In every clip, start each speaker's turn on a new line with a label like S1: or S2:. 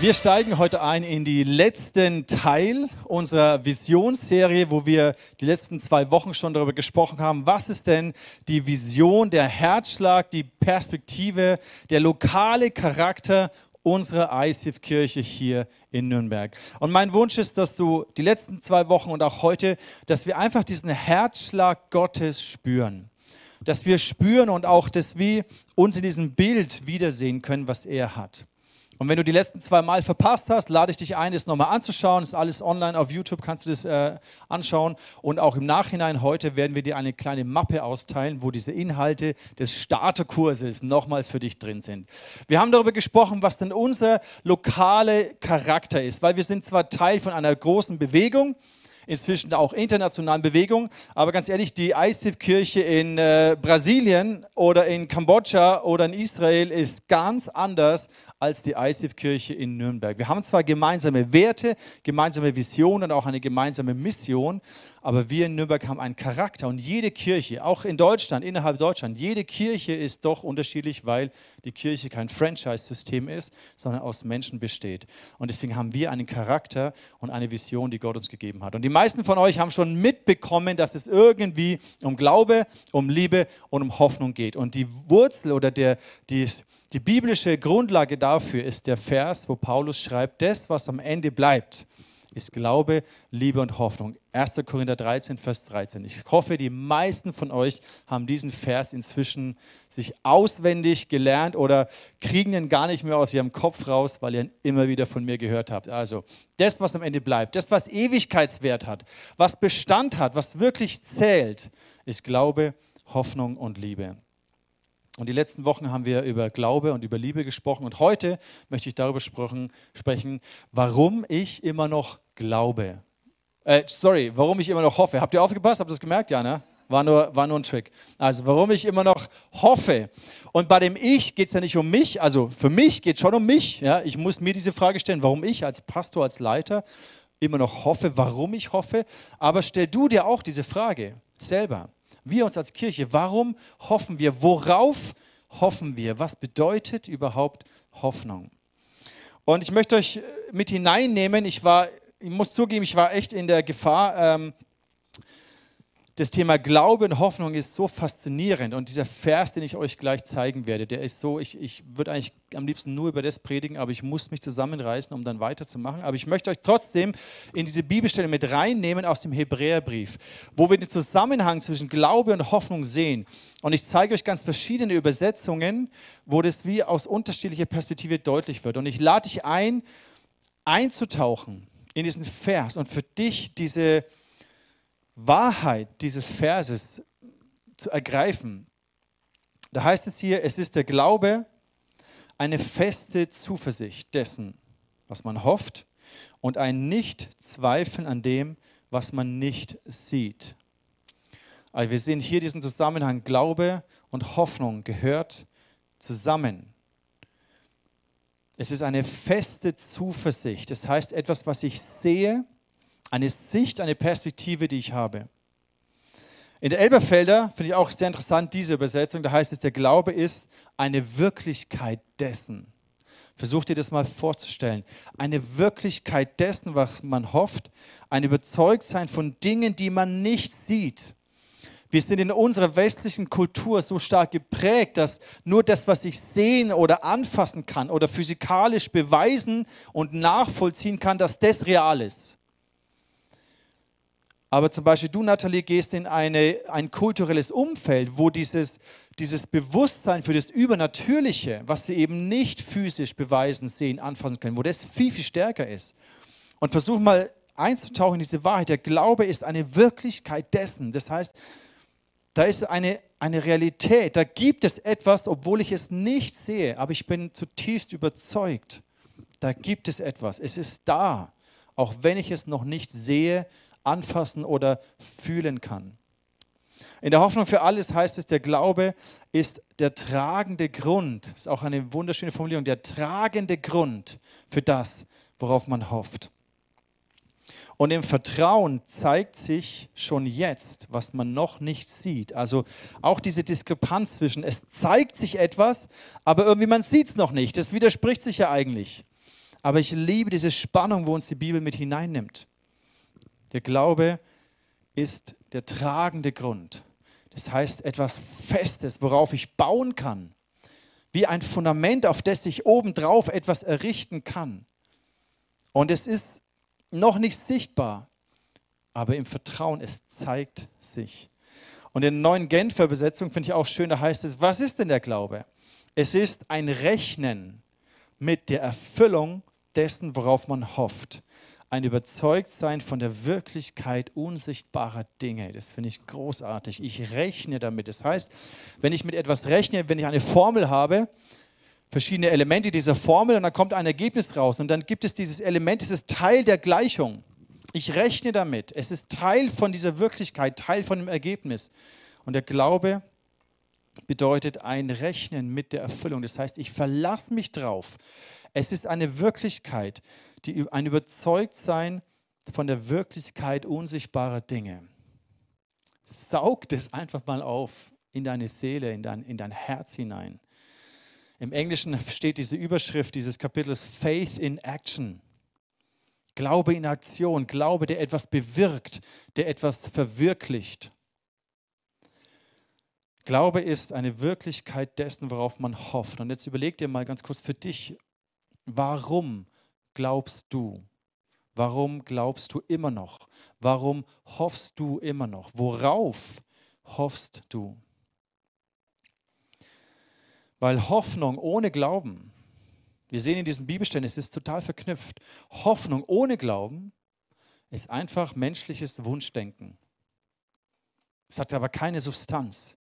S1: Wir steigen heute ein in die letzten Teil unserer Visionsserie, wo wir die letzten zwei Wochen schon darüber gesprochen haben, was ist denn die Vision, der Herzschlag, die Perspektive, der lokale Charakter unserer ICF-Kirche hier in Nürnberg. Und mein Wunsch ist, dass du die letzten zwei Wochen und auch heute, dass wir einfach diesen Herzschlag Gottes spüren. Dass wir spüren und auch, dass wir uns in diesem Bild wiedersehen können, was er hat. Und wenn du die letzten zwei Mal verpasst hast, lade ich dich ein, es nochmal anzuschauen. Ist alles online auf YouTube, kannst du das äh, anschauen. Und auch im Nachhinein heute werden wir dir eine kleine Mappe austeilen, wo diese Inhalte des Starterkurses nochmal für dich drin sind. Wir haben darüber gesprochen, was denn unser lokale Charakter ist, weil wir sind zwar Teil von einer großen Bewegung, inzwischen auch internationalen Bewegung. Aber ganz ehrlich, die ICF-Kirche in äh, Brasilien oder in Kambodscha oder in Israel ist ganz anders als die ICF-Kirche in Nürnberg. Wir haben zwar gemeinsame Werte, gemeinsame Visionen und auch eine gemeinsame Mission, aber wir in Nürnberg haben einen Charakter und jede Kirche, auch in Deutschland, innerhalb Deutschland, jede Kirche ist doch unterschiedlich, weil die Kirche kein Franchise-System ist, sondern aus Menschen besteht. Und deswegen haben wir einen Charakter und eine Vision, die Gott uns gegeben hat. Und die meisten von euch haben schon mitbekommen, dass es irgendwie um Glaube, um Liebe und um Hoffnung geht. Und die Wurzel oder der, die, die biblische Grundlage dafür ist der Vers, wo Paulus schreibt, das, was am Ende bleibt, ist Glaube, Liebe und Hoffnung. 1. Korinther 13, Vers 13. Ich hoffe, die meisten von euch haben diesen Vers inzwischen sich auswendig gelernt oder kriegen ihn gar nicht mehr aus ihrem Kopf raus, weil ihr ihn immer wieder von mir gehört habt. Also, das, was am Ende bleibt, das, was Ewigkeitswert hat, was Bestand hat, was wirklich zählt, ist Glaube, Hoffnung und Liebe. Und die letzten Wochen haben wir über Glaube und über Liebe gesprochen. Und heute möchte ich darüber sprechen, warum ich immer noch glaube. Äh, sorry, warum ich immer noch hoffe. Habt ihr aufgepasst? Habt ihr das gemerkt? Ja, ne? War nur, war nur ein Trick. Also, warum ich immer noch hoffe. Und bei dem Ich geht es ja nicht um mich. Also, für mich geht es schon um mich. Ja? Ich muss mir diese Frage stellen, warum ich als Pastor, als Leiter immer noch hoffe, warum ich hoffe. Aber stell du dir auch diese Frage selber wir uns als Kirche, warum hoffen wir? Worauf hoffen wir? Was bedeutet überhaupt Hoffnung? Und ich möchte euch mit hineinnehmen. Ich war, ich muss zugeben, ich war echt in der Gefahr, ähm, das Thema Glaube und Hoffnung ist so faszinierend und dieser Vers, den ich euch gleich zeigen werde, der ist so, ich, ich würde eigentlich am liebsten nur über das predigen, aber ich muss mich zusammenreißen, um dann weiterzumachen. Aber ich möchte euch trotzdem in diese Bibelstelle mit reinnehmen aus dem Hebräerbrief, wo wir den Zusammenhang zwischen Glaube und Hoffnung sehen. Und ich zeige euch ganz verschiedene Übersetzungen, wo das wie aus unterschiedlicher Perspektive deutlich wird. Und ich lade dich ein, einzutauchen in diesen Vers und für dich diese Wahrheit dieses Verses zu ergreifen. Da heißt es hier, es ist der Glaube, eine feste Zuversicht dessen, was man hofft und ein Nicht-Zweifeln an dem, was man nicht sieht. Also wir sehen hier diesen Zusammenhang, Glaube und Hoffnung gehört zusammen. Es ist eine feste Zuversicht. Das heißt etwas, was ich sehe, eine Sicht, eine Perspektive, die ich habe. In der Elberfelder finde ich auch sehr interessant diese Übersetzung. Da heißt es, der Glaube ist eine Wirklichkeit dessen. Versucht dir das mal vorzustellen. Eine Wirklichkeit dessen, was man hofft. Ein Überzeugtsein von Dingen, die man nicht sieht. Wir sind in unserer westlichen Kultur so stark geprägt, dass nur das, was ich sehen oder anfassen kann oder physikalisch beweisen und nachvollziehen kann, dass das real ist. Aber zum Beispiel du, Nathalie, gehst in eine, ein kulturelles Umfeld, wo dieses, dieses Bewusstsein für das Übernatürliche, was wir eben nicht physisch beweisen, sehen, anfassen können, wo das viel, viel stärker ist. Und versuch mal einzutauchen in diese Wahrheit. Der Glaube ist eine Wirklichkeit dessen. Das heißt, da ist eine, eine Realität, da gibt es etwas, obwohl ich es nicht sehe, aber ich bin zutiefst überzeugt. Da gibt es etwas. Es ist da, auch wenn ich es noch nicht sehe anfassen oder fühlen kann. In der Hoffnung für alles heißt es, der Glaube ist der tragende Grund, ist auch eine wunderschöne Formulierung, der tragende Grund für das, worauf man hofft. Und im Vertrauen zeigt sich schon jetzt, was man noch nicht sieht. Also auch diese Diskrepanz zwischen, es zeigt sich etwas, aber irgendwie man sieht es noch nicht. Das widerspricht sich ja eigentlich. Aber ich liebe diese Spannung, wo uns die Bibel mit hineinnimmt. Der Glaube ist der tragende Grund. Das heißt etwas Festes, worauf ich bauen kann. Wie ein Fundament, auf das ich obendrauf etwas errichten kann. Und es ist noch nicht sichtbar, aber im Vertrauen, es zeigt sich. Und in der neuen Genfer Übersetzung finde ich auch schön, da heißt es, was ist denn der Glaube? Es ist ein Rechnen mit der Erfüllung dessen, worauf man hofft. Ein Überzeugtsein von der Wirklichkeit unsichtbarer Dinge. Das finde ich großartig. Ich rechne damit. Das heißt, wenn ich mit etwas rechne, wenn ich eine Formel habe, verschiedene Elemente dieser Formel und dann kommt ein Ergebnis raus und dann gibt es dieses Element, es ist Teil der Gleichung. Ich rechne damit. Es ist Teil von dieser Wirklichkeit, Teil von dem Ergebnis. Und der Glaube bedeutet ein Rechnen mit der Erfüllung. Das heißt, ich verlasse mich drauf. Es ist eine Wirklichkeit, die, ein Überzeugtsein von der Wirklichkeit unsichtbarer Dinge. Saug das einfach mal auf in deine Seele, in dein, in dein Herz hinein. Im Englischen steht diese Überschrift dieses Kapitels Faith in Action. Glaube in Aktion, Glaube, der etwas bewirkt, der etwas verwirklicht. Glaube ist eine Wirklichkeit dessen, worauf man hofft. Und jetzt überleg dir mal ganz kurz für dich, warum glaubst du? Warum glaubst du immer noch? Warum hoffst du immer noch? Worauf hoffst du? Weil Hoffnung ohne Glauben wir sehen in diesen Bibelstellen, es ist total verknüpft. Hoffnung ohne Glauben ist einfach menschliches Wunschdenken. Es hat aber keine Substanz,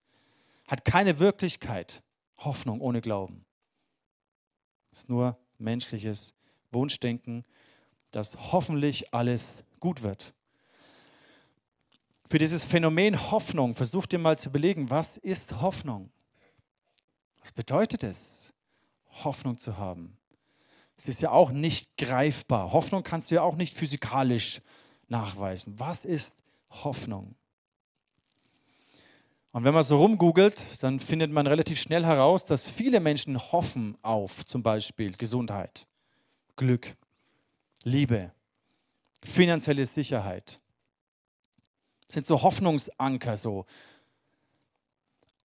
S1: hat keine Wirklichkeit. Hoffnung ohne Glauben. Ist nur menschliches Wunschdenken, dass hoffentlich alles gut wird. Für dieses Phänomen Hoffnung versucht ihr mal zu belegen, was ist Hoffnung? Was bedeutet es, Hoffnung zu haben? Es ist ja auch nicht greifbar. Hoffnung kannst du ja auch nicht physikalisch nachweisen. Was ist Hoffnung? Und wenn man so rumgoogelt, dann findet man relativ schnell heraus, dass viele Menschen hoffen auf zum Beispiel Gesundheit, Glück, Liebe, finanzielle Sicherheit. Das sind so Hoffnungsanker so.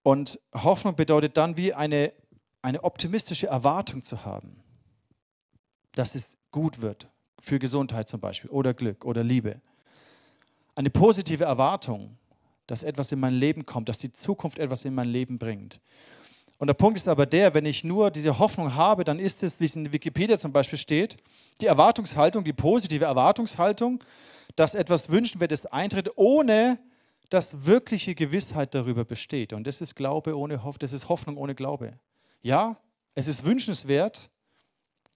S1: Und Hoffnung bedeutet dann wie eine, eine optimistische Erwartung zu haben dass es gut wird, für Gesundheit zum Beispiel oder Glück oder Liebe. Eine positive Erwartung, dass etwas in mein Leben kommt, dass die Zukunft etwas in mein Leben bringt. Und der Punkt ist aber der, wenn ich nur diese Hoffnung habe, dann ist es, wie es in Wikipedia zum Beispiel steht, die Erwartungshaltung, die positive Erwartungshaltung, dass etwas Wünschenwertes eintritt, ohne dass wirkliche Gewissheit darüber besteht. Und das ist Glaube ohne Hoffnung, das ist Hoffnung ohne Glaube. Ja, es ist wünschenswert,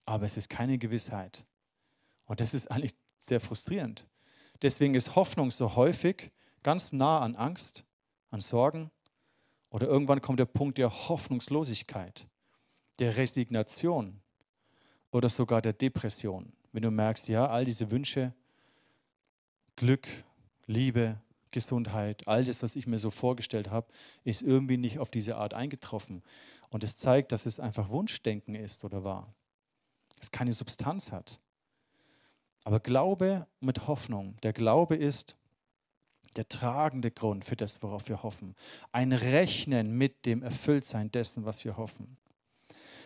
S1: aber es ist keine Gewissheit. Und das ist eigentlich sehr frustrierend. Deswegen ist Hoffnung so häufig ganz nah an Angst, an Sorgen oder irgendwann kommt der Punkt der Hoffnungslosigkeit, der Resignation oder sogar der Depression. Wenn du merkst, ja, all diese Wünsche, Glück, Liebe, Gesundheit, all das, was ich mir so vorgestellt habe, ist irgendwie nicht auf diese Art eingetroffen. Und es zeigt, dass es einfach Wunschdenken ist oder war es keine Substanz hat. Aber Glaube mit Hoffnung, der Glaube ist der tragende Grund für das, worauf wir hoffen. Ein Rechnen mit dem Erfülltsein dessen, was wir hoffen.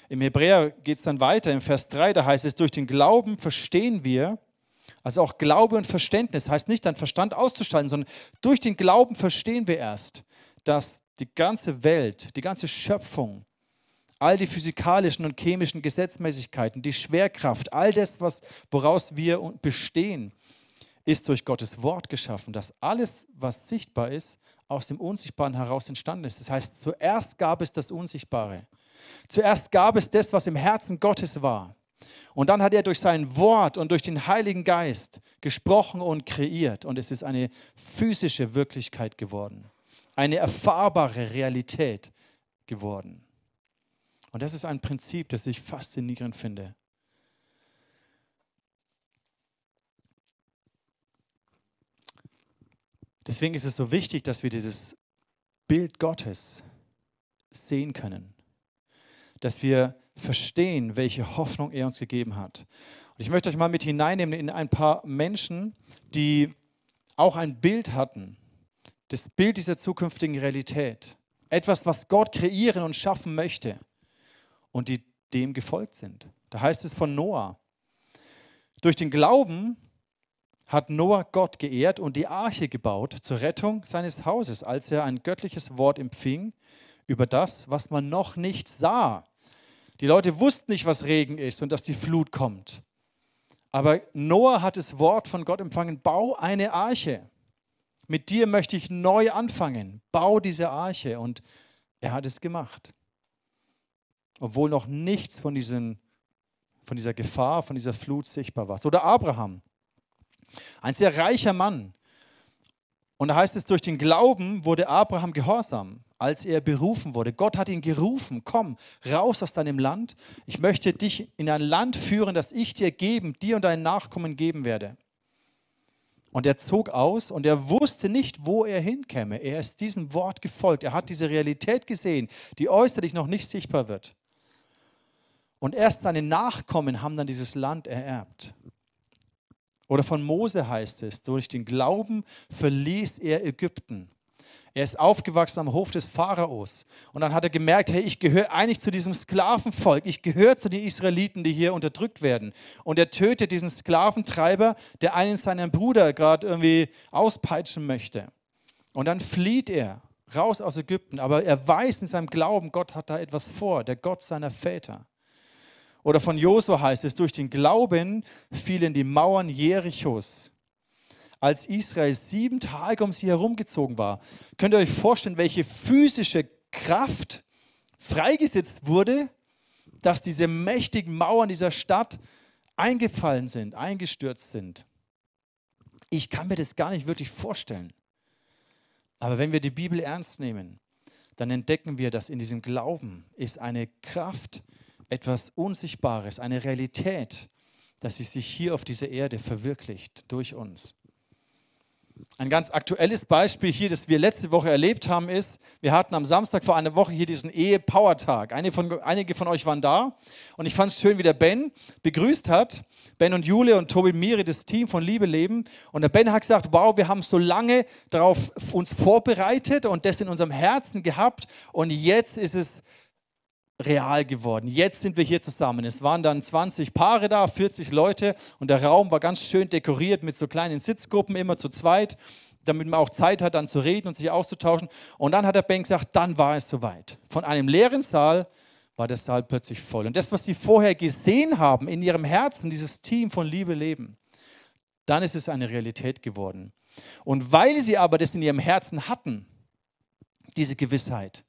S1: Im Hebräer geht es dann weiter, im Vers 3, da heißt es, durch den Glauben verstehen wir, also auch Glaube und Verständnis heißt nicht, dein Verstand auszuschalten, sondern durch den Glauben verstehen wir erst, dass die ganze Welt, die ganze Schöpfung all die physikalischen und chemischen Gesetzmäßigkeiten, die Schwerkraft, all das, was, woraus wir bestehen, ist durch Gottes Wort geschaffen, dass alles, was sichtbar ist, aus dem Unsichtbaren heraus entstanden ist. Das heißt, zuerst gab es das Unsichtbare. Zuerst gab es das, was im Herzen Gottes war. Und dann hat er durch sein Wort und durch den Heiligen Geist gesprochen und kreiert. Und es ist eine physische Wirklichkeit geworden. Eine erfahrbare Realität geworden. Und das ist ein Prinzip, das ich faszinierend finde. Deswegen ist es so wichtig, dass wir dieses Bild Gottes sehen können, dass wir verstehen, welche Hoffnung er uns gegeben hat. Ich möchte euch mal mit hineinnehmen in ein paar Menschen, die auch ein Bild hatten, das Bild dieser zukünftigen Realität. Etwas, was Gott kreieren und schaffen möchte und die dem gefolgt sind. Da heißt es von Noah. Durch den Glauben hat Noah Gott geehrt und die Arche gebaut zur Rettung seines Hauses, als er ein göttliches Wort empfing über das, was man noch nicht sah. Die Leute wussten nicht, was Regen ist und dass die Flut kommt. Aber Noah hat das Wort von Gott empfangen, bau eine Arche. Mit dir möchte ich neu anfangen. Bau diese Arche. Und er hat es gemacht. Obwohl noch nichts von, diesen, von dieser Gefahr, von dieser Flut sichtbar war. Oder Abraham. Ein sehr reicher Mann. Und da heißt es, durch den Glauben wurde Abraham gehorsam, als er berufen wurde. Gott hat ihn gerufen, komm, raus aus deinem Land. Ich möchte dich in ein Land führen, das ich dir geben, dir und deinen Nachkommen geben werde. Und er zog aus und er wusste nicht, wo er hinkäme. Er ist diesem Wort gefolgt. Er hat diese Realität gesehen, die äußerlich noch nicht sichtbar wird. Und erst seine Nachkommen haben dann dieses Land ererbt. Oder von Mose heißt es, durch den Glauben verließ er Ägypten. Er ist aufgewachsen am Hof des Pharaos. Und dann hat er gemerkt, hey, ich gehöre eigentlich zu diesem Sklavenvolk. Ich gehöre zu den Israeliten, die hier unterdrückt werden. Und er tötet diesen Sklaventreiber, der einen seinen Bruder gerade irgendwie auspeitschen möchte. Und dann flieht er raus aus Ägypten. Aber er weiß in seinem Glauben, Gott hat da etwas vor, der Gott seiner Väter. Oder von Josua heißt es, durch den Glauben fielen die Mauern Jerichos, als Israel sieben Tage um sie herumgezogen war. Könnt ihr euch vorstellen, welche physische Kraft freigesetzt wurde, dass diese mächtigen Mauern dieser Stadt eingefallen sind, eingestürzt sind? Ich kann mir das gar nicht wirklich vorstellen. Aber wenn wir die Bibel ernst nehmen, dann entdecken wir, dass in diesem Glauben ist eine Kraft, etwas Unsichtbares, eine Realität, dass sie sich hier auf dieser Erde verwirklicht durch uns. Ein ganz aktuelles Beispiel hier, das wir letzte Woche erlebt haben, ist, wir hatten am Samstag vor einer Woche hier diesen Ehe-Power-Tag. Einige von, einige von euch waren da und ich fand es schön, wie der Ben begrüßt hat. Ben und Jule und Tobi Miri, das Team von Liebe Leben. Und der Ben hat gesagt, wow, wir haben so lange darauf uns vorbereitet und das in unserem Herzen gehabt und jetzt ist es real geworden. Jetzt sind wir hier zusammen. Es waren dann 20 Paare da, 40 Leute und der Raum war ganz schön dekoriert mit so kleinen Sitzgruppen, immer zu zweit, damit man auch Zeit hat, dann zu reden und sich auszutauschen. Und dann hat der Ben gesagt, dann war es soweit. Von einem leeren Saal war der Saal plötzlich voll. Und das, was sie vorher gesehen haben in ihrem Herzen, dieses Team von Liebe leben, dann ist es eine Realität geworden. Und weil sie aber das in ihrem Herzen hatten, diese Gewissheit,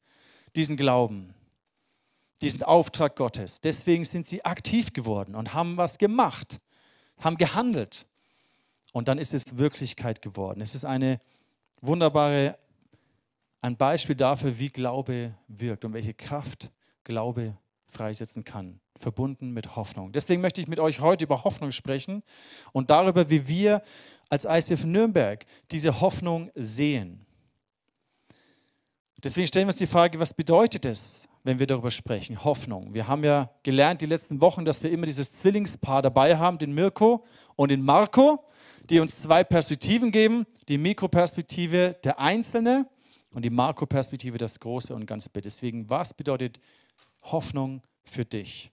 S1: diesen Glauben, diesen Auftrag Gottes. Deswegen sind sie aktiv geworden und haben was gemacht, haben gehandelt. Und dann ist es Wirklichkeit geworden. Es ist eine wunderbare, ein Beispiel dafür, wie Glaube wirkt und welche Kraft Glaube freisetzen kann, verbunden mit Hoffnung. Deswegen möchte ich mit euch heute über Hoffnung sprechen und darüber, wie wir als ICF Nürnberg diese Hoffnung sehen. Deswegen stellen wir uns die Frage, was bedeutet es, wenn wir darüber sprechen, Hoffnung. Wir haben ja gelernt die letzten Wochen, dass wir immer dieses Zwillingspaar dabei haben, den Mirko und den Marco, die uns zwei Perspektiven geben. Die Mikroperspektive der Einzelne und die Makroperspektive das große und ganze. Deswegen, was bedeutet Hoffnung für dich?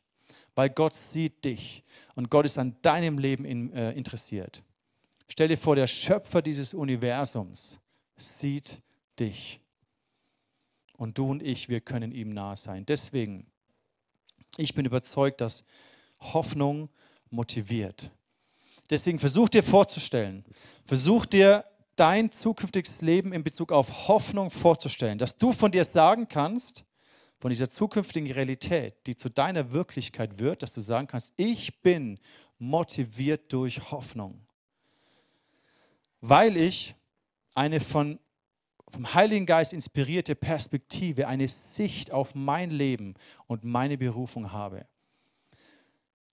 S1: Weil Gott sieht dich und Gott ist an deinem Leben in, äh, interessiert. Stell dir vor, der Schöpfer dieses Universums sieht dich. Und du und ich, wir können ihm nahe sein. Deswegen, ich bin überzeugt, dass Hoffnung motiviert. Deswegen versuch dir vorzustellen, versuch dir dein zukünftiges Leben in Bezug auf Hoffnung vorzustellen, dass du von dir sagen kannst, von dieser zukünftigen Realität, die zu deiner Wirklichkeit wird, dass du sagen kannst, ich bin motiviert durch Hoffnung, weil ich eine von vom Heiligen Geist inspirierte Perspektive, eine Sicht auf mein Leben und meine Berufung habe.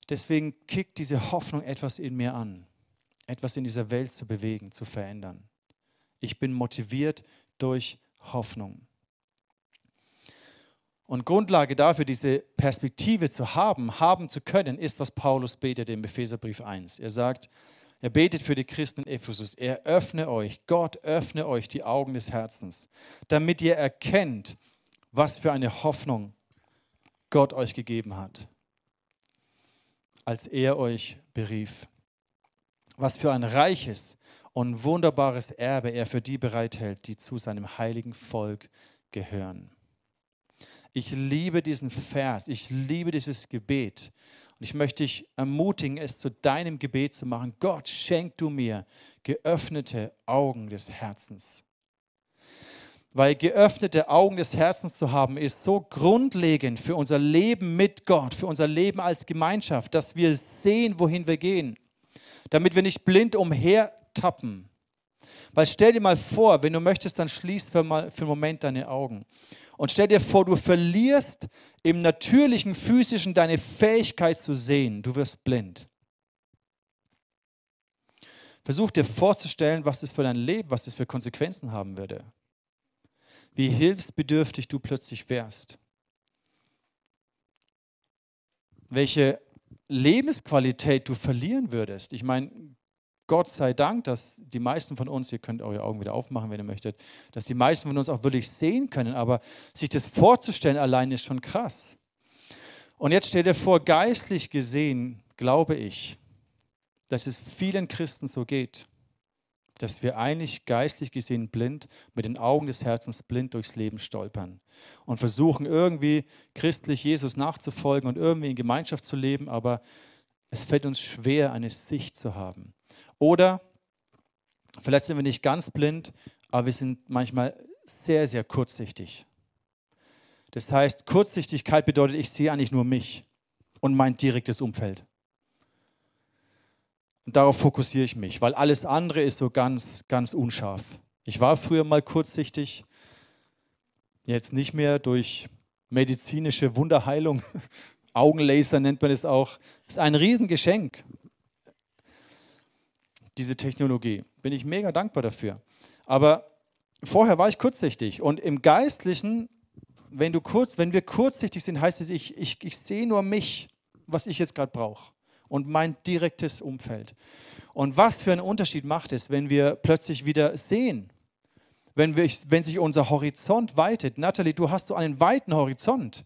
S1: Deswegen kickt diese Hoffnung etwas in mir an, etwas in dieser Welt zu bewegen, zu verändern. Ich bin motiviert durch Hoffnung. Und Grundlage dafür, diese Perspektive zu haben, haben zu können, ist, was Paulus betet im Epheserbrief 1. Er sagt, er betet für die Christen in Ephesus. Er öffne euch, Gott öffne euch die Augen des Herzens, damit ihr erkennt, was für eine Hoffnung Gott euch gegeben hat, als er euch berief. Was für ein reiches und wunderbares Erbe er für die bereithält, die zu seinem heiligen Volk gehören. Ich liebe diesen Vers, ich liebe dieses Gebet. Und ich möchte dich ermutigen, es zu deinem Gebet zu machen. Gott, schenk du mir geöffnete Augen des Herzens. Weil geöffnete Augen des Herzens zu haben, ist so grundlegend für unser Leben mit Gott, für unser Leben als Gemeinschaft, dass wir sehen, wohin wir gehen. Damit wir nicht blind umhertappen. Weil stell dir mal vor, wenn du möchtest, dann schließ für, mal, für einen Moment deine Augen. Und stell dir vor, du verlierst im natürlichen, physischen deine Fähigkeit zu sehen. Du wirst blind. Versuch dir vorzustellen, was das für dein Leben, was das für Konsequenzen haben würde. Wie hilfsbedürftig du plötzlich wärst. Welche Lebensqualität du verlieren würdest. Ich meine, Gott sei Dank, dass die meisten von uns, ihr könnt eure Augen wieder aufmachen, wenn ihr möchtet, dass die meisten von uns auch wirklich sehen können, aber sich das vorzustellen allein ist schon krass. Und jetzt stell dir vor, geistlich gesehen glaube ich, dass es vielen Christen so geht, dass wir eigentlich geistlich gesehen blind, mit den Augen des Herzens blind durchs Leben stolpern und versuchen irgendwie christlich Jesus nachzufolgen und irgendwie in Gemeinschaft zu leben, aber es fällt uns schwer, eine Sicht zu haben. Oder vielleicht sind wir nicht ganz blind, aber wir sind manchmal sehr, sehr kurzsichtig. Das heißt, Kurzsichtigkeit bedeutet, ich sehe eigentlich nur mich und mein direktes Umfeld. Und darauf fokussiere ich mich, weil alles andere ist so ganz, ganz unscharf. Ich war früher mal kurzsichtig, jetzt nicht mehr durch medizinische Wunderheilung. Augenlaser nennt man es auch. Das ist ein Riesengeschenk diese Technologie. Bin ich mega dankbar dafür. Aber vorher war ich kurzsichtig und im Geistlichen, wenn, du kurz, wenn wir kurzsichtig sind, heißt es, ich, ich, ich sehe nur mich, was ich jetzt gerade brauche und mein direktes Umfeld. Und was für einen Unterschied macht es, wenn wir plötzlich wieder sehen, wenn, wir, wenn sich unser Horizont weitet. Natalie, du hast so einen weiten Horizont.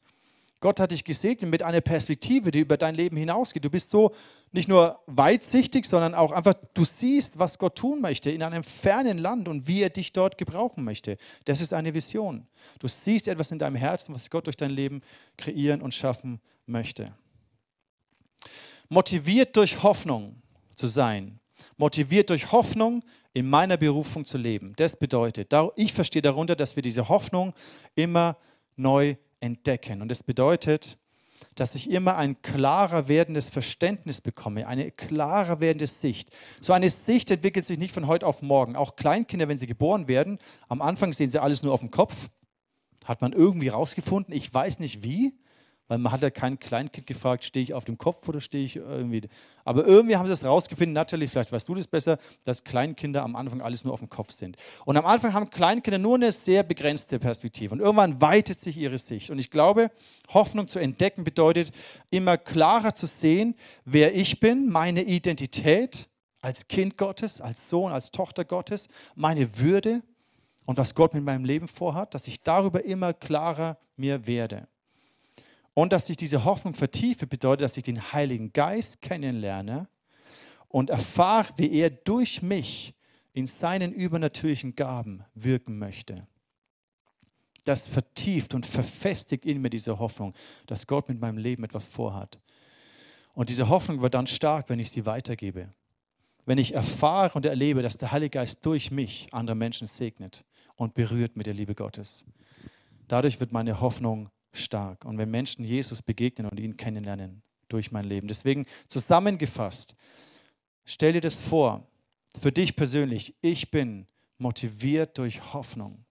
S1: Gott hat dich gesegnet mit einer Perspektive, die über dein Leben hinausgeht. Du bist so nicht nur weitsichtig, sondern auch einfach, du siehst, was Gott tun möchte in einem fernen Land und wie er dich dort gebrauchen möchte. Das ist eine Vision. Du siehst etwas in deinem Herzen, was Gott durch dein Leben kreieren und schaffen möchte. Motiviert durch Hoffnung zu sein. Motiviert durch Hoffnung in meiner Berufung zu leben. Das bedeutet, ich verstehe darunter, dass wir diese Hoffnung immer neu entdecken. Und das bedeutet, dass ich immer ein klarer werdendes Verständnis bekomme, eine klarer werdende Sicht. So eine Sicht entwickelt sich nicht von heute auf morgen. Auch Kleinkinder, wenn sie geboren werden, am Anfang sehen sie alles nur auf dem Kopf. Hat man irgendwie rausgefunden, ich weiß nicht wie, weil man hat ja kein Kleinkind gefragt, stehe ich auf dem Kopf oder stehe ich irgendwie. Aber irgendwie haben sie es rausgefunden, Natalie, vielleicht weißt du das besser, dass Kleinkinder am Anfang alles nur auf dem Kopf sind. Und am Anfang haben Kleinkinder nur eine sehr begrenzte Perspektive. Und irgendwann weitet sich ihre Sicht. Und ich glaube, Hoffnung zu entdecken bedeutet, immer klarer zu sehen, wer ich bin, meine Identität als Kind Gottes, als Sohn, als Tochter Gottes, meine Würde und was Gott mit meinem Leben vorhat, dass ich darüber immer klarer mir werde. Und dass ich diese Hoffnung vertiefe, bedeutet, dass ich den Heiligen Geist kennenlerne und erfahre, wie er durch mich in seinen übernatürlichen Gaben wirken möchte. Das vertieft und verfestigt in mir diese Hoffnung, dass Gott mit meinem Leben etwas vorhat. Und diese Hoffnung wird dann stark, wenn ich sie weitergebe. Wenn ich erfahre und erlebe, dass der Heilige Geist durch mich andere Menschen segnet und berührt mit der Liebe Gottes. Dadurch wird meine Hoffnung stark. Und wenn Menschen Jesus begegnen und ihn kennenlernen durch mein Leben. Deswegen zusammengefasst, stell dir das vor, für dich persönlich, ich bin motiviert durch Hoffnung.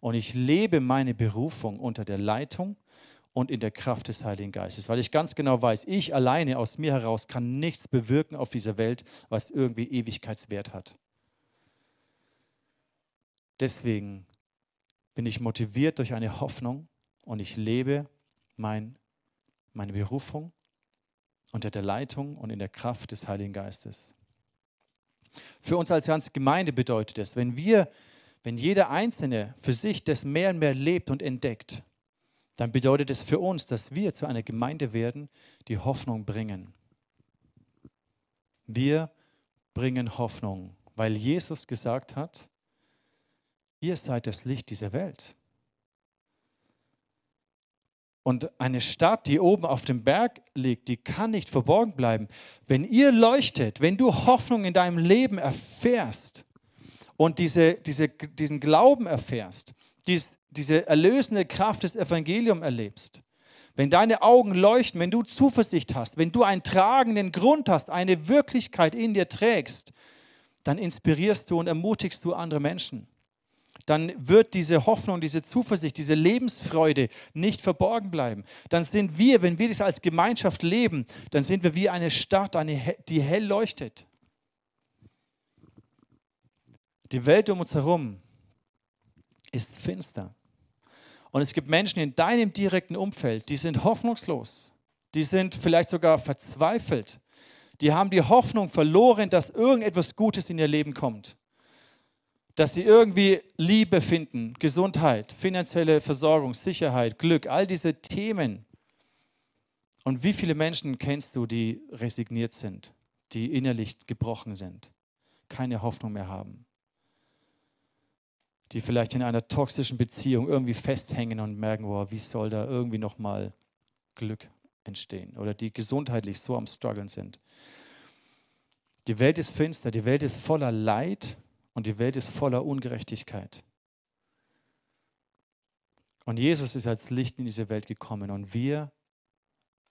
S1: Und ich lebe meine Berufung unter der Leitung und in der Kraft des Heiligen Geistes, weil ich ganz genau weiß, ich alleine aus mir heraus kann nichts bewirken auf dieser Welt, was irgendwie Ewigkeitswert hat. Deswegen bin ich motiviert durch eine Hoffnung und ich lebe mein, meine Berufung unter der Leitung und in der Kraft des Heiligen Geistes. Für uns als ganze Gemeinde bedeutet es, wenn wir, wenn jeder Einzelne für sich das mehr und mehr lebt und entdeckt, dann bedeutet es für uns, dass wir zu einer Gemeinde werden, die Hoffnung bringen. Wir bringen Hoffnung, weil Jesus gesagt hat, ihr seid das Licht dieser Welt. Und eine Stadt, die oben auf dem Berg liegt, die kann nicht verborgen bleiben. Wenn ihr leuchtet, wenn du Hoffnung in deinem Leben erfährst und diese, diese, diesen Glauben erfährst, dies, diese erlösende Kraft des Evangeliums erlebst, wenn deine Augen leuchten, wenn du Zuversicht hast, wenn du einen tragenden Grund hast, eine Wirklichkeit in dir trägst, dann inspirierst du und ermutigst du andere Menschen dann wird diese Hoffnung, diese Zuversicht, diese Lebensfreude nicht verborgen bleiben. Dann sind wir, wenn wir das als Gemeinschaft leben, dann sind wir wie eine Stadt, eine, die hell leuchtet. Die Welt um uns herum ist finster. Und es gibt Menschen in deinem direkten Umfeld, die sind hoffnungslos. Die sind vielleicht sogar verzweifelt. Die haben die Hoffnung verloren, dass irgendetwas Gutes in ihr Leben kommt dass sie irgendwie Liebe finden, Gesundheit, finanzielle Versorgung, Sicherheit, Glück, all diese Themen. Und wie viele Menschen kennst du, die resigniert sind, die innerlich gebrochen sind, keine Hoffnung mehr haben, die vielleicht in einer toxischen Beziehung irgendwie festhängen und merken, wow, wie soll da irgendwie nochmal Glück entstehen oder die gesundheitlich so am Struggeln sind. Die Welt ist finster, die Welt ist voller Leid und die Welt ist voller Ungerechtigkeit. Und Jesus ist als Licht in diese Welt gekommen. Und wir,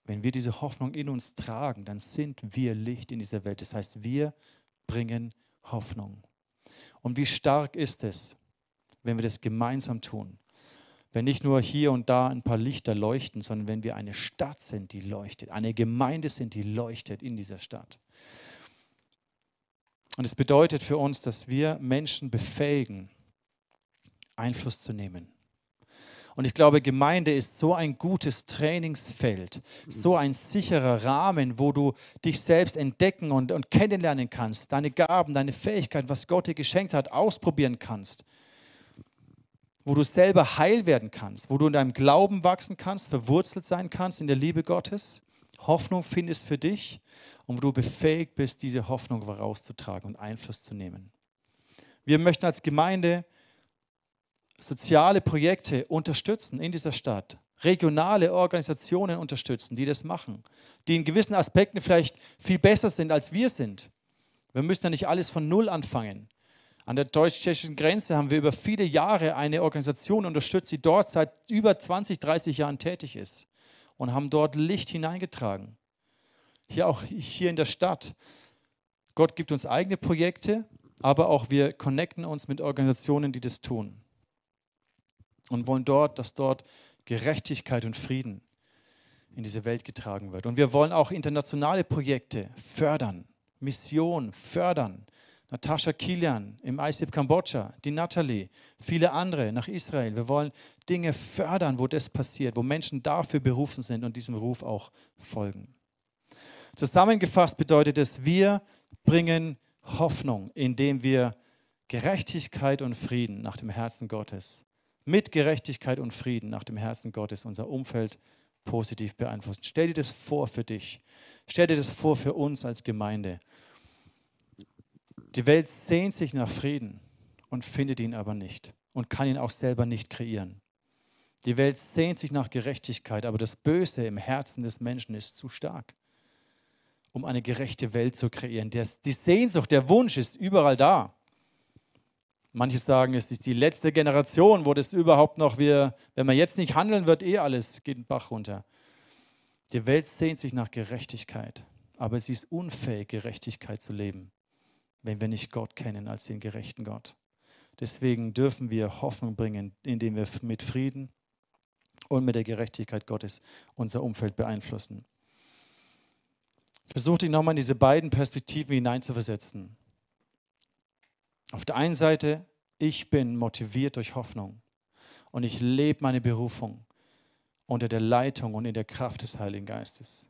S1: wenn wir diese Hoffnung in uns tragen, dann sind wir Licht in dieser Welt. Das heißt, wir bringen Hoffnung. Und wie stark ist es, wenn wir das gemeinsam tun? Wenn nicht nur hier und da ein paar Lichter leuchten, sondern wenn wir eine Stadt sind, die leuchtet, eine Gemeinde sind, die leuchtet in dieser Stadt. Und es bedeutet für uns, dass wir Menschen befähigen, Einfluss zu nehmen. Und ich glaube, Gemeinde ist so ein gutes Trainingsfeld, so ein sicherer Rahmen, wo du dich selbst entdecken und, und kennenlernen kannst, deine Gaben, deine Fähigkeiten, was Gott dir geschenkt hat, ausprobieren kannst, wo du selber heil werden kannst, wo du in deinem Glauben wachsen kannst, verwurzelt sein kannst in der Liebe Gottes, Hoffnung findest für dich und wo du befähigt bist, diese Hoffnung vorauszutragen und Einfluss zu nehmen. Wir möchten als Gemeinde soziale Projekte unterstützen in dieser Stadt, regionale Organisationen unterstützen, die das machen, die in gewissen Aspekten vielleicht viel besser sind, als wir sind. Wir müssen ja nicht alles von Null anfangen. An der deutsch-tschechischen Grenze haben wir über viele Jahre eine Organisation unterstützt, die dort seit über 20, 30 Jahren tätig ist und haben dort Licht hineingetragen. Hier auch hier in der Stadt. Gott gibt uns eigene Projekte, aber auch wir connecten uns mit Organisationen, die das tun. Und wollen dort, dass dort Gerechtigkeit und Frieden in diese Welt getragen wird. Und wir wollen auch internationale Projekte fördern, Mission fördern. Natascha Kilian im ICF Kambodscha, die Natalie, viele andere nach Israel. Wir wollen Dinge fördern, wo das passiert, wo Menschen dafür berufen sind und diesem Ruf auch folgen. Zusammengefasst bedeutet es, wir bringen Hoffnung, indem wir Gerechtigkeit und Frieden nach dem Herzen Gottes, mit Gerechtigkeit und Frieden nach dem Herzen Gottes unser Umfeld positiv beeinflussen. Stell dir das vor für dich. Stell dir das vor für uns als Gemeinde. Die Welt sehnt sich nach Frieden und findet ihn aber nicht und kann ihn auch selber nicht kreieren. Die Welt sehnt sich nach Gerechtigkeit, aber das Böse im Herzen des Menschen ist zu stark um eine gerechte Welt zu kreieren. Die Sehnsucht, der Wunsch ist überall da. Manche sagen, es ist die letzte Generation, wo das überhaupt noch, wir, wenn man jetzt nicht handeln wird, eh alles geht den Bach runter. Die Welt sehnt sich nach Gerechtigkeit, aber sie ist unfähig, Gerechtigkeit zu leben, wenn wir nicht Gott kennen als den gerechten Gott. Deswegen dürfen wir Hoffnung bringen, indem wir mit Frieden und mit der Gerechtigkeit Gottes unser Umfeld beeinflussen. Versuch dich nochmal in diese beiden Perspektiven hineinzuversetzen. Auf der einen Seite, ich bin motiviert durch Hoffnung und ich lebe meine Berufung. unter der Leitung und in der Kraft des Heiligen Geistes.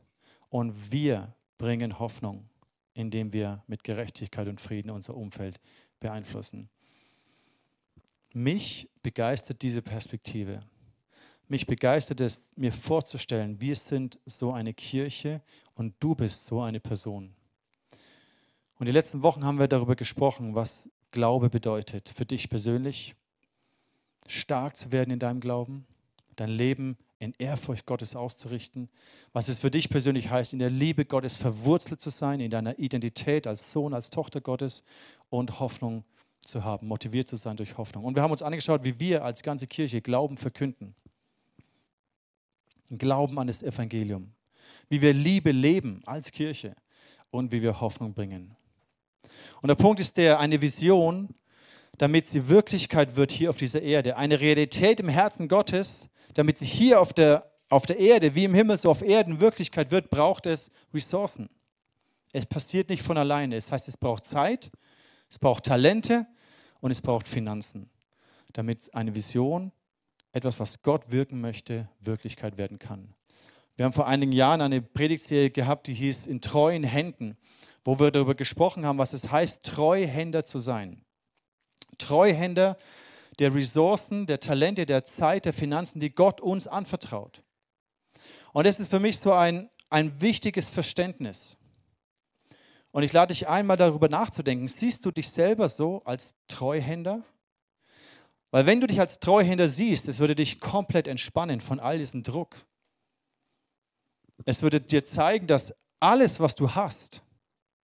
S1: Und wir bringen Hoffnung, indem wir mit Gerechtigkeit und Frieden unser Umfeld beeinflussen. Mich begeistert diese Perspektive. Mich begeistert es, mir vorzustellen, wir sind so eine Kirche und du bist so eine Person. Und die letzten Wochen haben wir darüber gesprochen, was Glaube bedeutet für dich persönlich, stark zu werden in deinem Glauben, dein Leben in Ehrfurcht Gottes auszurichten, was es für dich persönlich heißt, in der Liebe Gottes verwurzelt zu sein, in deiner Identität als Sohn, als Tochter Gottes und Hoffnung zu haben, motiviert zu sein durch Hoffnung. Und wir haben uns angeschaut, wie wir als ganze Kirche Glauben verkünden. Glauben an das Evangelium, wie wir Liebe leben als Kirche und wie wir Hoffnung bringen. Und der Punkt ist der, eine Vision, damit sie Wirklichkeit wird hier auf dieser Erde, eine Realität im Herzen Gottes, damit sie hier auf der, auf der Erde, wie im Himmel, so auf Erden Wirklichkeit wird, braucht es Ressourcen. Es passiert nicht von alleine. Es heißt, es braucht Zeit, es braucht Talente und es braucht Finanzen, damit eine Vision, etwas, was Gott wirken möchte, Wirklichkeit werden kann. Wir haben vor einigen Jahren eine Predigtserie gehabt, die hieß In treuen Händen, wo wir darüber gesprochen haben, was es heißt, Treuhänder zu sein. Treuhänder der Ressourcen, der Talente, der Zeit, der Finanzen, die Gott uns anvertraut. Und das ist für mich so ein, ein wichtiges Verständnis. Und ich lade dich einmal darüber nachzudenken. Siehst du dich selber so als Treuhänder? Weil wenn du dich als Treuhänder siehst, es würde dich komplett entspannen von all diesem Druck. Es würde dir zeigen, dass alles, was du hast,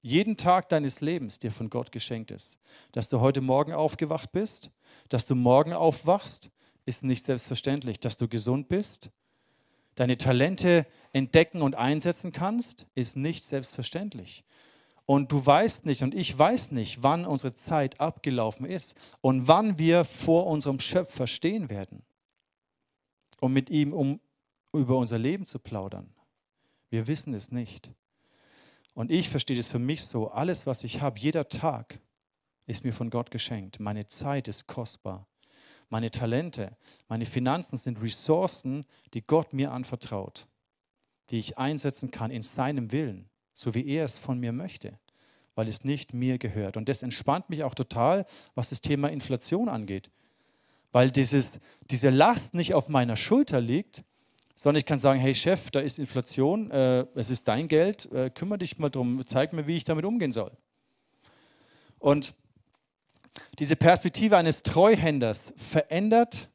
S1: jeden Tag deines Lebens dir von Gott geschenkt ist. Dass du heute Morgen aufgewacht bist, dass du morgen aufwachst, ist nicht selbstverständlich. Dass du gesund bist, deine Talente entdecken und einsetzen kannst, ist nicht selbstverständlich. Und du weißt nicht und ich weiß nicht, wann unsere Zeit abgelaufen ist und wann wir vor unserem Schöpfer stehen werden, um mit ihm um über unser Leben zu plaudern. Wir wissen es nicht. Und ich verstehe das für mich so, alles, was ich habe, jeder Tag ist mir von Gott geschenkt. Meine Zeit ist kostbar. Meine Talente, meine Finanzen sind Ressourcen, die Gott mir anvertraut, die ich einsetzen kann in seinem Willen, so wie er es von mir möchte, weil es nicht mir gehört. Und das entspannt mich auch total, was das Thema Inflation angeht, weil dieses, diese Last nicht auf meiner Schulter liegt, sondern ich kann sagen, hey Chef, da ist Inflation, äh, es ist dein Geld, äh, kümmere dich mal drum, zeig mir, wie ich damit umgehen soll. Und diese Perspektive eines Treuhänders verändert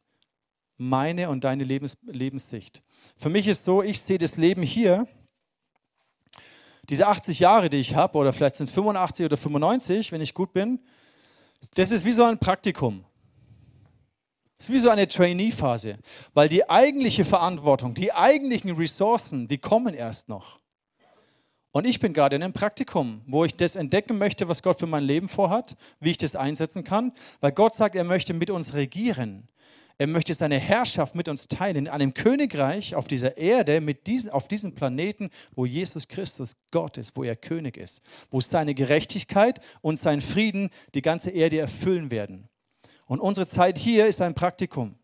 S1: meine und deine Lebens Lebenssicht. Für mich ist so, ich sehe das Leben hier, diese 80 Jahre, die ich habe, oder vielleicht sind es 85 oder 95, wenn ich gut bin, das ist wie so ein Praktikum. Es ist wie so eine Trainee-Phase, weil die eigentliche Verantwortung, die eigentlichen Ressourcen, die kommen erst noch. Und ich bin gerade in einem Praktikum, wo ich das entdecken möchte, was Gott für mein Leben vorhat, wie ich das einsetzen kann, weil Gott sagt, er möchte mit uns regieren. Er möchte seine Herrschaft mit uns teilen in einem Königreich auf dieser Erde, mit diesen, auf diesem Planeten, wo Jesus Christus Gott ist, wo er König ist, wo seine Gerechtigkeit und sein Frieden die ganze Erde erfüllen werden. Und unsere Zeit hier ist ein Praktikum,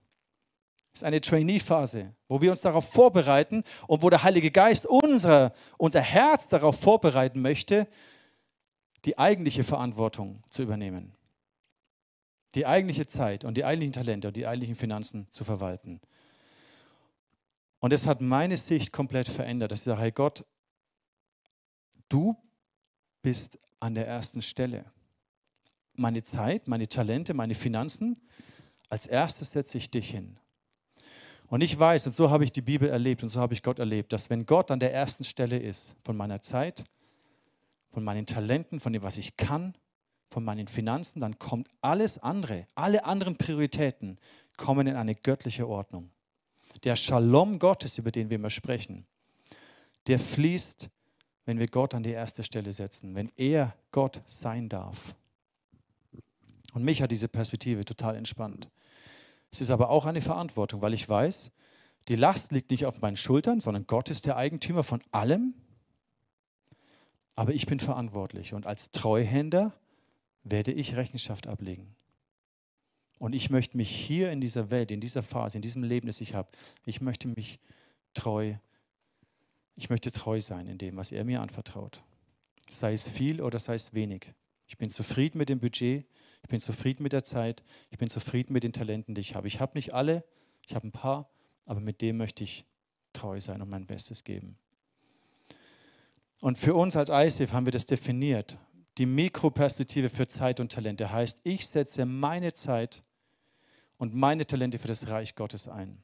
S1: ist eine Trainee-Phase, wo wir uns darauf vorbereiten und wo der Heilige Geist unser, unser Herz darauf vorbereiten möchte, die eigentliche Verantwortung zu übernehmen. Die eigentliche Zeit und die eigentlichen Talente und die eigentlichen Finanzen zu verwalten. Und das hat meine Sicht komplett verändert, dass ich sage, hey Gott, du bist an der ersten Stelle meine Zeit, meine Talente, meine Finanzen. Als erstes setze ich dich hin. Und ich weiß, und so habe ich die Bibel erlebt und so habe ich Gott erlebt, dass wenn Gott an der ersten Stelle ist, von meiner Zeit, von meinen Talenten, von dem, was ich kann, von meinen Finanzen, dann kommt alles andere, alle anderen Prioritäten kommen in eine göttliche Ordnung. Der Shalom Gottes, über den wir immer sprechen, der fließt, wenn wir Gott an die erste Stelle setzen, wenn er Gott sein darf. Und mich hat diese Perspektive total entspannt. Es ist aber auch eine Verantwortung, weil ich weiß, die Last liegt nicht auf meinen Schultern, sondern Gott ist der Eigentümer von allem. Aber ich bin verantwortlich und als Treuhänder werde ich Rechenschaft ablegen. Und ich möchte mich hier in dieser Welt, in dieser Phase, in diesem Leben, das ich habe, ich möchte mich treu. Ich möchte treu sein in dem, was er mir anvertraut. Sei es viel oder sei es wenig. Ich bin zufrieden mit dem Budget, ich bin zufrieden mit der Zeit, ich bin zufrieden mit den Talenten, die ich habe. Ich habe nicht alle, ich habe ein paar, aber mit dem möchte ich treu sein und mein Bestes geben. Und für uns als ICF haben wir das definiert. Die Mikroperspektive für Zeit und Talente heißt, ich setze meine Zeit und meine Talente für das Reich Gottes ein.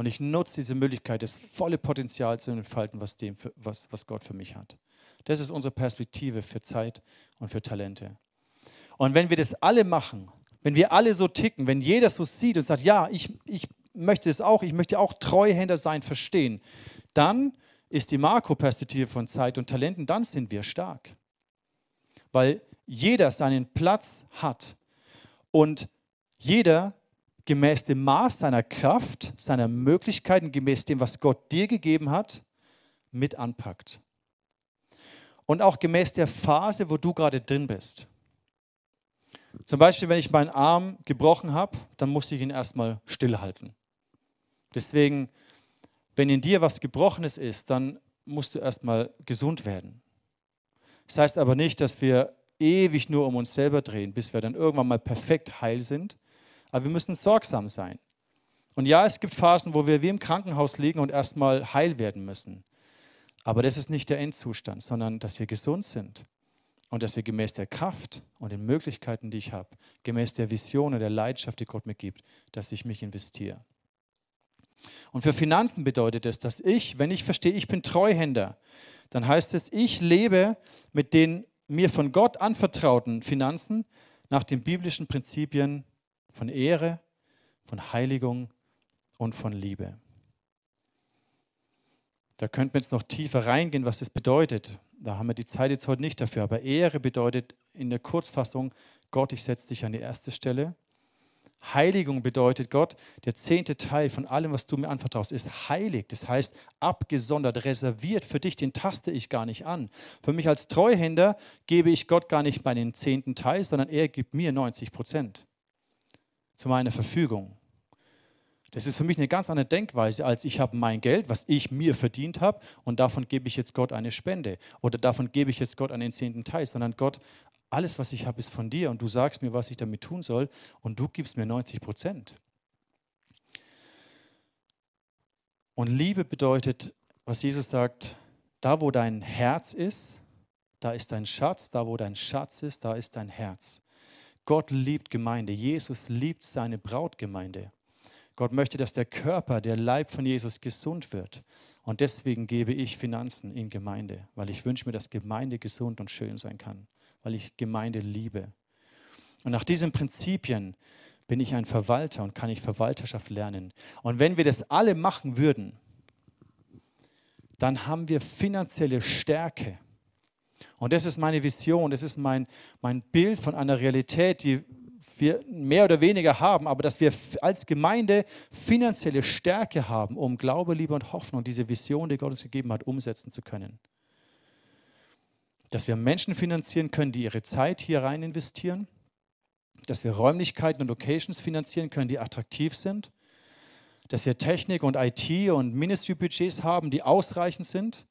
S1: Und ich nutze diese Möglichkeit, das volle Potenzial zu entfalten, was, dem, was, was Gott für mich hat. Das ist unsere Perspektive für Zeit und für Talente. Und wenn wir das alle machen, wenn wir alle so ticken, wenn jeder so sieht und sagt, ja, ich, ich möchte es auch, ich möchte auch Treuhänder sein, verstehen, dann ist die Makroperspektive von Zeit und Talenten, dann sind wir stark. Weil jeder seinen Platz hat und jeder gemäß dem Maß seiner Kraft, seiner Möglichkeiten, gemäß dem, was Gott dir gegeben hat, mit anpackt. Und auch gemäß der Phase, wo du gerade drin bist. Zum Beispiel, wenn ich meinen Arm gebrochen habe, dann musste ich ihn erstmal stillhalten. Deswegen, wenn in dir was Gebrochenes ist, dann musst du erstmal gesund werden. Das heißt aber nicht, dass wir ewig nur um uns selber drehen, bis wir dann irgendwann mal perfekt heil sind. Aber wir müssen sorgsam sein. Und ja, es gibt Phasen, wo wir wie im Krankenhaus liegen und erstmal heil werden müssen. Aber das ist nicht der Endzustand, sondern dass wir gesund sind und dass wir gemäß der Kraft und den Möglichkeiten, die ich habe, gemäß der Vision und der Leidenschaft, die Gott mir gibt, dass ich mich investiere. Und für Finanzen bedeutet es, dass ich, wenn ich verstehe, ich bin Treuhänder, dann heißt es, ich lebe mit den mir von Gott anvertrauten Finanzen nach den biblischen Prinzipien von Ehre, von Heiligung und von Liebe. Da könnten wir jetzt noch tiefer reingehen, was das bedeutet. Da haben wir die Zeit jetzt heute nicht dafür. Aber Ehre bedeutet in der Kurzfassung, Gott, ich setze dich an die erste Stelle. Heiligung bedeutet Gott, der zehnte Teil von allem, was du mir anvertraust, ist heilig. Das heißt, abgesondert, reserviert für dich, den taste ich gar nicht an. Für mich als Treuhänder gebe ich Gott gar nicht meinen zehnten Teil, sondern er gibt mir 90 Prozent zu meiner Verfügung. Das ist für mich eine ganz andere Denkweise, als ich habe mein Geld, was ich mir verdient habe, und davon gebe ich jetzt Gott eine Spende oder davon gebe ich jetzt Gott einen zehnten Teil, sondern Gott alles, was ich habe, ist von dir und du sagst mir, was ich damit tun soll und du gibst mir 90 Prozent. Und Liebe bedeutet, was Jesus sagt, da wo dein Herz ist, da ist dein Schatz, da wo dein Schatz ist, da ist dein Herz. Gott liebt Gemeinde, Jesus liebt seine Brautgemeinde. Gott möchte, dass der Körper, der Leib von Jesus gesund wird. Und deswegen gebe ich Finanzen in Gemeinde, weil ich wünsche mir, dass Gemeinde gesund und schön sein kann weil ich Gemeinde liebe. Und nach diesen Prinzipien bin ich ein Verwalter und kann ich Verwalterschaft lernen. Und wenn wir das alle machen würden, dann haben wir finanzielle Stärke. Und das ist meine Vision, das ist mein, mein Bild von einer Realität, die wir mehr oder weniger haben, aber dass wir als Gemeinde finanzielle Stärke haben, um Glaube, Liebe und Hoffnung, diese Vision, die Gott uns gegeben hat, umsetzen zu können. Dass wir Menschen finanzieren können, die ihre Zeit hier rein investieren, dass wir Räumlichkeiten und Locations finanzieren können, die attraktiv sind, dass wir Technik und IT und Ministry-Budgets haben, die ausreichend sind,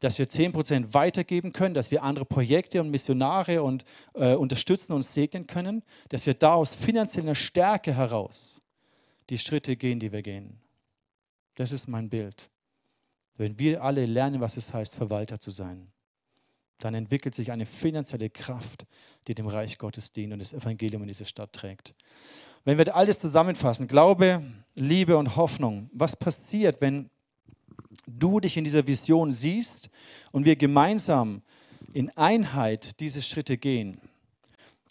S1: dass wir 10% weitergeben können, dass wir andere Projekte und Missionare und, äh, unterstützen und segnen können, dass wir da aus finanzieller Stärke heraus die Schritte gehen, die wir gehen. Das ist mein Bild. Wenn wir alle lernen, was es heißt, Verwalter zu sein dann entwickelt sich eine finanzielle Kraft, die dem Reich Gottes dient und das Evangelium in diese Stadt trägt. Wenn wir alles zusammenfassen, Glaube, Liebe und Hoffnung, was passiert, wenn du dich in dieser Vision siehst und wir gemeinsam in Einheit diese Schritte gehen?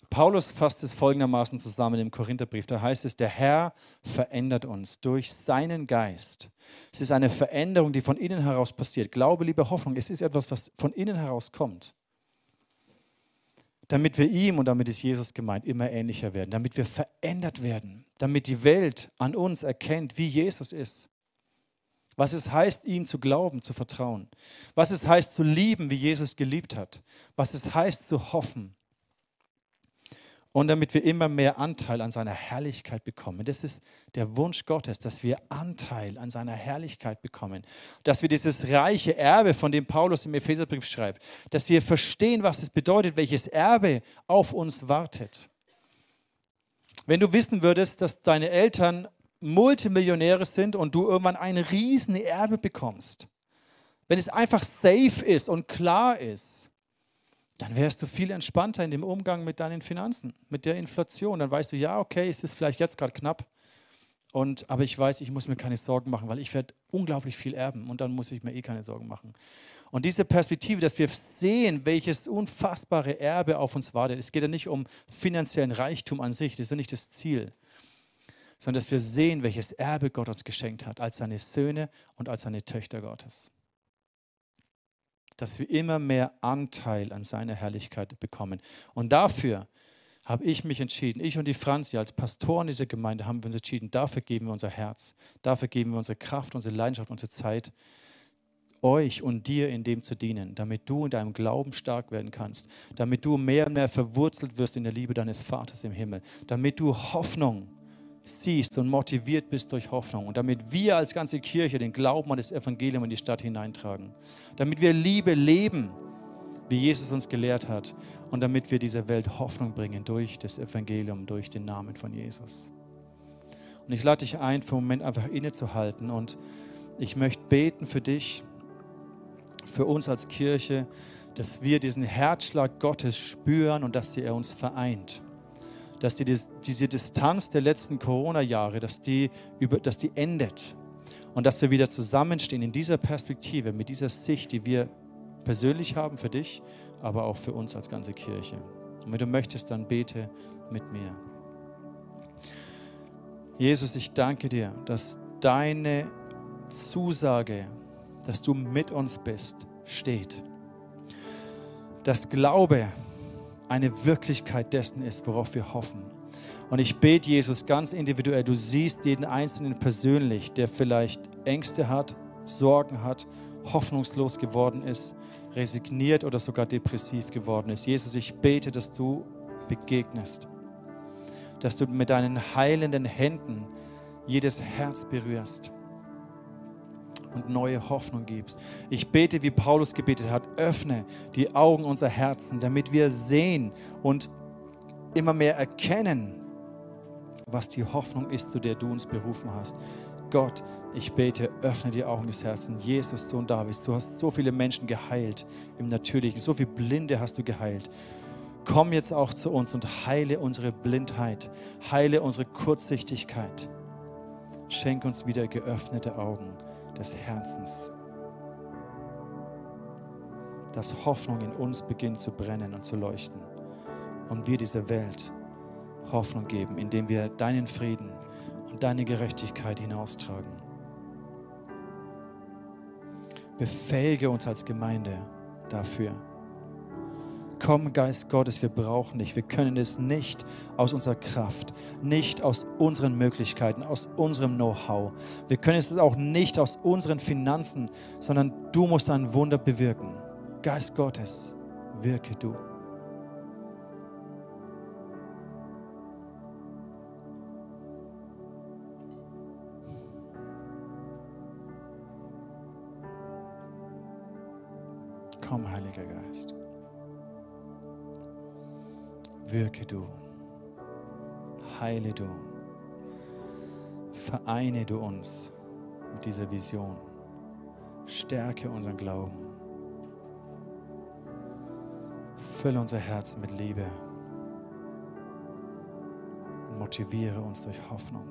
S1: Paulus fasst es folgendermaßen zusammen im Korintherbrief. Da heißt es, der Herr verändert uns durch seinen Geist. Es ist eine Veränderung, die von innen heraus passiert. Glaube, Liebe, Hoffnung, es ist etwas, was von innen heraus kommt. Damit wir ihm, und damit ist Jesus gemeint, immer ähnlicher werden. Damit wir verändert werden. Damit die Welt an uns erkennt, wie Jesus ist. Was es heißt, ihm zu glauben, zu vertrauen. Was es heißt, zu lieben, wie Jesus geliebt hat. Was es heißt, zu hoffen und damit wir immer mehr Anteil an seiner Herrlichkeit bekommen. Das ist der Wunsch Gottes, dass wir Anteil an seiner Herrlichkeit bekommen, dass wir dieses reiche Erbe, von dem Paulus im Epheserbrief schreibt, dass wir verstehen, was es bedeutet, welches Erbe auf uns wartet. Wenn du wissen würdest, dass deine Eltern Multimillionäre sind und du irgendwann ein riesen Erbe bekommst, wenn es einfach safe ist und klar ist, dann wärst du viel entspannter in dem Umgang mit deinen Finanzen, mit der Inflation. Dann weißt du, ja, okay, es ist vielleicht jetzt gerade knapp, und, aber ich weiß, ich muss mir keine Sorgen machen, weil ich werde unglaublich viel erben und dann muss ich mir eh keine Sorgen machen. Und diese Perspektive, dass wir sehen, welches unfassbare Erbe auf uns wartet. Es geht ja nicht um finanziellen Reichtum an sich, das ist ja nicht das Ziel, sondern dass wir sehen, welches Erbe Gott uns geschenkt hat, als seine Söhne und als seine Töchter Gottes. Dass wir immer mehr Anteil an seiner Herrlichkeit bekommen. Und dafür habe ich mich entschieden, ich und die Franzi als Pastoren dieser Gemeinde haben wir uns entschieden, dafür geben wir unser Herz, dafür geben wir unsere Kraft, unsere Leidenschaft, unsere Zeit, euch und dir in dem zu dienen, damit du in deinem Glauben stark werden kannst, damit du mehr und mehr verwurzelt wirst in der Liebe deines Vaters im Himmel, damit du Hoffnung siehst und motiviert bist durch Hoffnung und damit wir als ganze Kirche den Glauben an das Evangelium in die Stadt hineintragen, damit wir Liebe leben, wie Jesus uns gelehrt hat und damit wir dieser Welt Hoffnung bringen durch das Evangelium, durch den Namen von Jesus. Und ich lade dich ein, für einen Moment einfach innezuhalten und ich möchte beten für dich, für uns als Kirche, dass wir diesen Herzschlag Gottes spüren und dass er uns vereint dass die, diese Distanz der letzten Corona-Jahre, dass die, dass die endet und dass wir wieder zusammenstehen in dieser Perspektive, mit dieser Sicht, die wir persönlich haben für dich, aber auch für uns als ganze Kirche. Und wenn du möchtest, dann bete mit mir. Jesus, ich danke dir, dass deine Zusage, dass du mit uns bist, steht. Dass Glaube eine Wirklichkeit dessen ist, worauf wir hoffen. Und ich bete, Jesus, ganz individuell, du siehst jeden Einzelnen persönlich, der vielleicht Ängste hat, Sorgen hat, hoffnungslos geworden ist, resigniert oder sogar depressiv geworden ist. Jesus, ich bete, dass du begegnest, dass du mit deinen heilenden Händen jedes Herz berührst und neue Hoffnung gibst. Ich bete, wie Paulus gebetet hat, öffne die Augen unserer Herzen, damit wir sehen und immer mehr erkennen, was die Hoffnung ist, zu der du uns berufen hast. Gott, ich bete, öffne die Augen des Herzens. Jesus, Sohn Davids, du hast so viele Menschen geheilt im Natürlichen, so viele Blinde hast du geheilt. Komm jetzt auch zu uns und heile unsere Blindheit, heile unsere Kurzsichtigkeit. Schenk uns wieder geöffnete Augen des Herzens. Dass Hoffnung in uns beginnt zu brennen und zu leuchten. Und wir dieser Welt Hoffnung geben, indem wir deinen Frieden und deine Gerechtigkeit hinaustragen. Befähige uns als Gemeinde dafür. Komm, Geist Gottes, wir brauchen dich. Wir können es nicht aus unserer Kraft, nicht aus unseren Möglichkeiten, aus unserem Know-how. Wir können es auch nicht aus unseren Finanzen, sondern du musst ein Wunder bewirken. Geist Gottes, wirke du. Komm, Heiliger Geist wirke du, heile du, vereine du uns mit dieser Vision, stärke unseren Glauben, fülle unser Herz mit Liebe, motiviere uns durch Hoffnung.